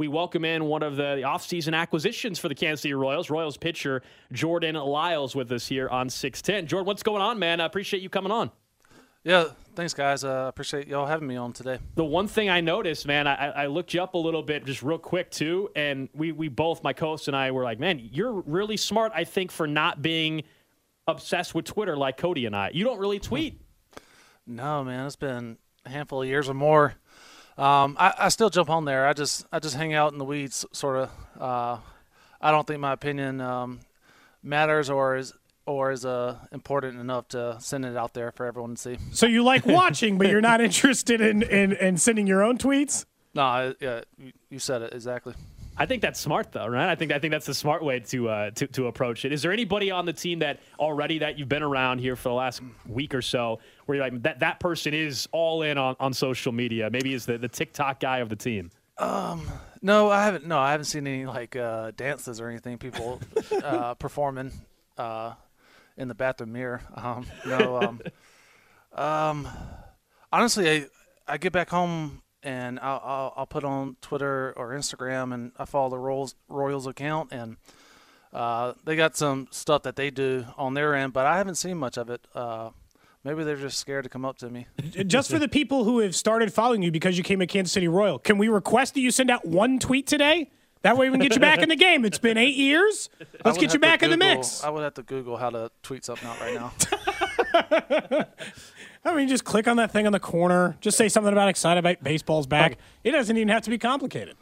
We welcome in one of the offseason acquisitions for the Kansas City Royals, Royals pitcher Jordan Lyles with us here on 610. Jordan, what's going on, man? I appreciate you coming on. Yeah, thanks, guys. I uh, appreciate y'all having me on today. The one thing I noticed, man, I, I, looked you up a little bit, just real quick too, and we we both, my co-host and I, were like, man, you're really smart. I think for not being obsessed with Twitter like Cody and I. You don't really tweet. No, man, it's been a handful of years or more. Um, I, I, still jump on there. I just I just hang out in the weeds, sort of. Uh, I don't think my opinion um, matters or is or is uh, important enough to send it out there for everyone to see. So you like watching, but you're not interested in, in, in sending your own tweets? No, yeah, you said it exactly. I think that's smart, though, right? I think I think that's the smart way to uh, to to approach it. Is there anybody on the team that already that you've been around here for the last week or so, where you're like that that person is all in on, on social media? Maybe is the the TikTok guy of the team. Um, no, I haven't. No, I haven't seen any like uh, dances or anything. People uh, performing uh, in the bathroom mirror. Um, no. Um, um, honestly, I I get back home and I'll, I'll, I'll, put on Twitter or Instagram, and I follow the Royals Royals account, and uh, they got some stuff that they do on their end, but I haven't seen much of it. Uh, maybe they're just scared to come up to me. Just for the people who have started following you because you came a Kansas City Royal, can we request that you send out one tweet today? That way we can get you back in the game. It's been eight years. Let's get you back Google, in the mix. I would have to Google how to tweet something out right now. I mean, just click on that thing on the corner. Just say something about excited about baseball's back. It doesn't even have to be complicated.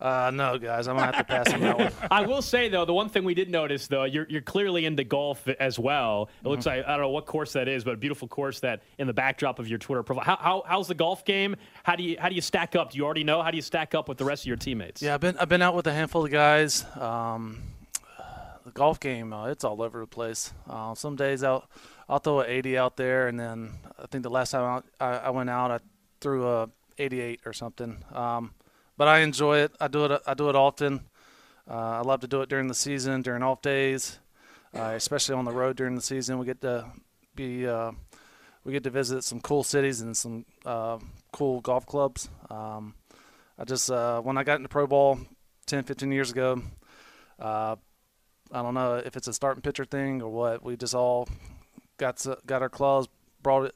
Uh, no, guys, I'm gonna have to pass on that one. I will say though, the one thing we did notice though, you're you're clearly into golf as well. It looks mm-hmm. like I don't know what course that is, but a beautiful course that in the backdrop of your Twitter profile. How, how how's the golf game? How do you how do you stack up? Do you already know? How do you stack up with the rest of your teammates? Yeah, I've been I've been out with a handful of guys. Um, the golf game, uh, it's all over the place. Uh, some days out I'll throw an 80 out there, and then I think the last time I, I went out, I threw a 88 or something. Um, but I enjoy it. I do it. I do it often. Uh, I love to do it during the season, during off days, uh, especially on the road during the season. We get to be, uh, we get to visit some cool cities and some uh, cool golf clubs. Um, I just uh, when I got into pro ball 10, 15 years ago. Uh, I don't know if it's a starting pitcher thing or what. We just all got got our claws, brought it,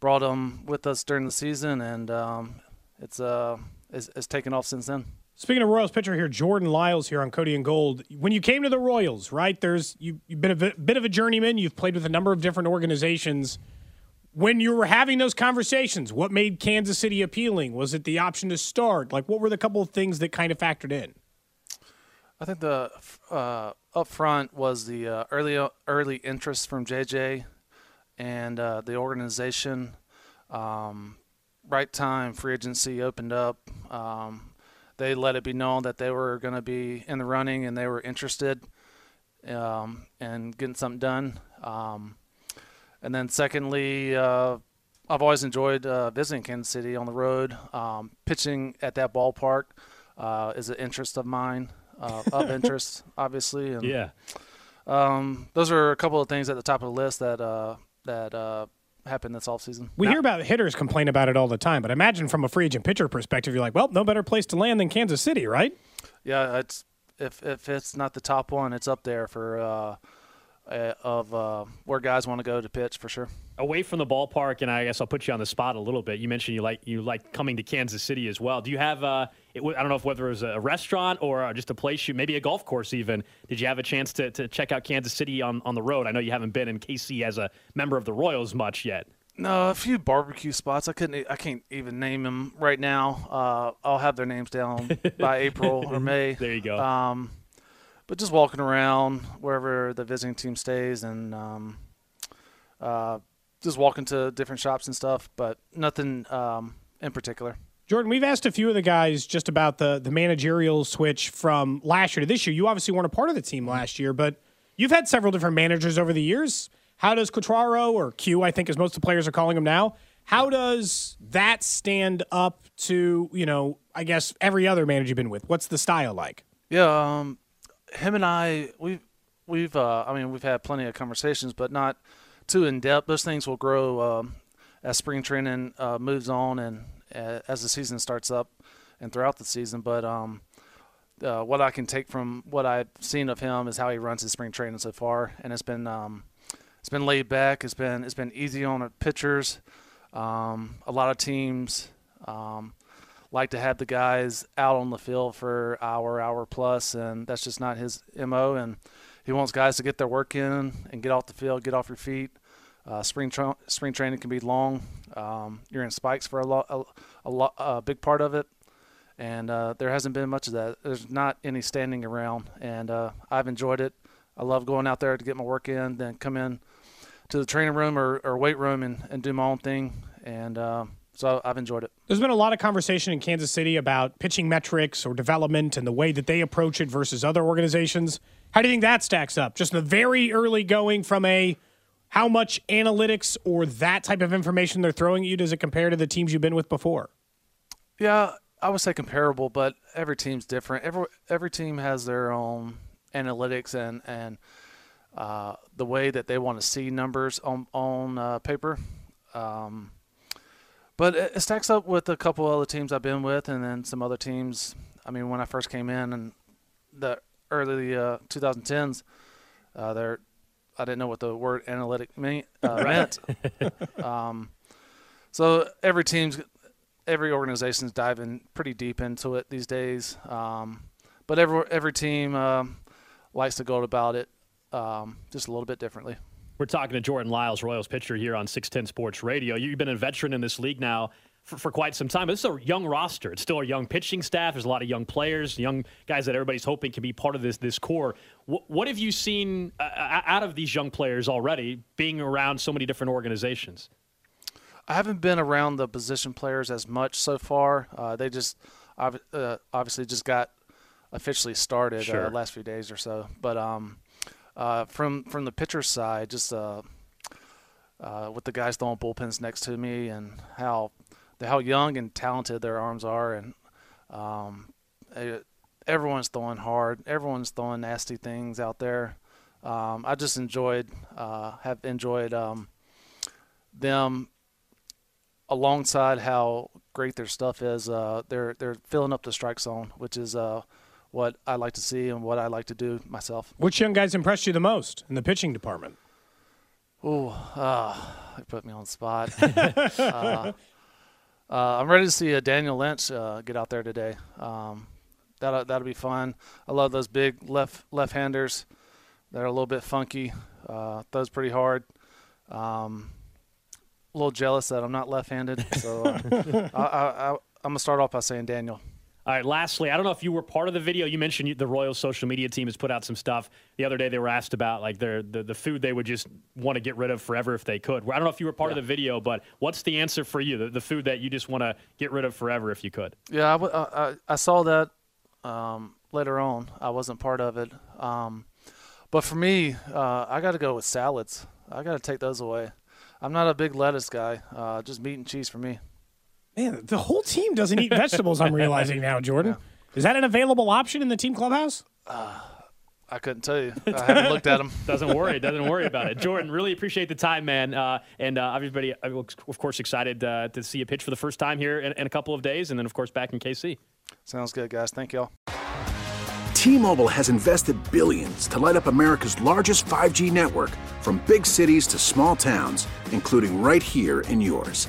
brought them with us during the season, and um, it's uh it's, it's taken off since then. Speaking of Royals pitcher here, Jordan Lyles here on Cody and Gold. When you came to the Royals, right? There's you, you've been a bit, bit of a journeyman. You've played with a number of different organizations. When you were having those conversations, what made Kansas City appealing? Was it the option to start? Like, what were the couple of things that kind of factored in? I think the uh, up front was the uh, early early interest from JJ and uh, the organization. Um, right time, free agency opened up. Um, they let it be known that they were going to be in the running and they were interested um, in getting something done. Um, and then, secondly, uh, I've always enjoyed uh, visiting Kansas City on the road. Um, pitching at that ballpark uh, is an interest of mine uh, of interest, obviously. And, yeah. Um, those are a couple of things at the top of the list that uh, that uh, happened this offseason. We now, hear about hitters complain about it all the time, but imagine from a free agent pitcher perspective, you're like, well, no better place to land than Kansas City, right? Yeah, it's if if it's not the top one, it's up there for uh, uh, of uh, where guys want to go to pitch for sure. Away from the ballpark, and I guess I'll put you on the spot a little bit. You mentioned you like you like coming to Kansas City as well. Do you have? Uh, it, I don't know if whether it was a restaurant or uh, just a place, you maybe a golf course even. Did you have a chance to, to check out Kansas City on, on the road? I know you haven't been in KC as a member of the Royals much yet. No, a few barbecue spots. I couldn't. I can't even name them right now. Uh, I'll have their names down by April or May. There you go. Um, but just walking around wherever the visiting team stays and um, uh, just walking to different shops and stuff, but nothing um, in particular. Jordan, we've asked a few of the guys just about the the managerial switch from last year to this year. You obviously weren't a part of the team last year, but you've had several different managers over the years. How does Quatraro or Q, I think as most of the players are calling him now, how does that stand up to, you know, I guess every other manager you've been with? What's the style like? Yeah, um, him and I, we've, we've, uh, I mean, we've had plenty of conversations, but not too in depth. Those things will grow um, as spring training uh, moves on and uh, as the season starts up and throughout the season. But um, uh, what I can take from what I've seen of him is how he runs his spring training so far, and it's been um, it's been laid back. It's been it's been easy on pitchers. Um, a lot of teams um, like to have the guys out on the field for hour, hour plus, and that's just not his mo. And he wants guys to get their work in and get off the field, get off your feet. Uh, spring tra- spring training can be long. Um, you're in spikes for a lot, a, a, lot, a big part of it, and uh, there hasn't been much of that. There's not any standing around, and uh, I've enjoyed it. I love going out there to get my work in, then come in to the training room or, or weight room and, and do my own thing. And uh, so I've enjoyed it. There's been a lot of conversation in Kansas City about pitching metrics or development and the way that they approach it versus other organizations. How do you think that stacks up? Just in the very early going from a how much analytics or that type of information they're throwing at you does it compare to the teams you've been with before? Yeah, I would say comparable, but every team's different. Every every team has their own analytics and and uh, the way that they want to see numbers on on uh, paper. Um, but it, it, stacks up with a couple other teams I've been with, and then some other teams. I mean, when I first came in and the early uh, 2010s, uh, there I didn't know what the word analytic mean, uh, meant. um, so every team's every organization's diving pretty deep into it these days. Um, but every every team um, likes to go about it um, just a little bit differently. We're talking to Jordan Lyles, Royals pitcher here on 610 Sports Radio. You've been a veteran in this league now for, for, quite some time. But this is a young roster. It's still a young pitching staff. There's a lot of young players, young guys that everybody's hoping can be part of this this core. What, what have you seen uh, uh, out of these young players already, being around so many different organizations? I haven't been around the position players as much so far. Uh, they just uh, obviously just got officially started uh, sure. last few days or so. But um, uh, from from the pitcher's side, just uh, uh, with the guys throwing bullpens next to me and how how young and talented their arms are, and um, it, everyone's throwing hard, everyone's throwing nasty things out there. Um, I just enjoyed uh, have enjoyed um, them alongside how great their stuff is. Uh, they're they're filling up the strike zone, which is what I like to see and what I like to do myself. Which young guys impressed you the most in the pitching department? Oh, uh, they put me on the spot. uh, uh, I'm ready to see a Daniel Lynch uh, get out there today. Um, that'll that'll be fun. I love those big left left-handers. They're a little bit funky. Uh, throws pretty hard. Um, a little jealous that I'm not left-handed, so uh, I, I, I, I'm gonna start off by saying Daniel. All right. Lastly, I don't know if you were part of the video. You mentioned the Royals social media team has put out some stuff. The other day, they were asked about like their the, the food they would just want to get rid of forever if they could. I don't know if you were part yeah. of the video, but what's the answer for you? The, the food that you just want to get rid of forever if you could? Yeah, I, I, I saw that um, later on. I wasn't part of it, um, but for me, uh, I got to go with salads. I got to take those away. I'm not a big lettuce guy. Uh, just meat and cheese for me. Man, the whole team doesn't eat vegetables. I'm realizing now, Jordan. Yeah. Is that an available option in the team clubhouse? Uh, I couldn't tell you. I haven't looked at them. doesn't worry. Doesn't worry about it. Jordan, really appreciate the time, man. Uh, and uh, everybody, uh, of course, excited uh, to see you pitch for the first time here in, in, a couple of days, and then, of course, back in KC. Sounds good, guys. Thank y'all. T-Mobile has invested billions to light up America's largest 5G network, from big cities to small towns, including right here in yours.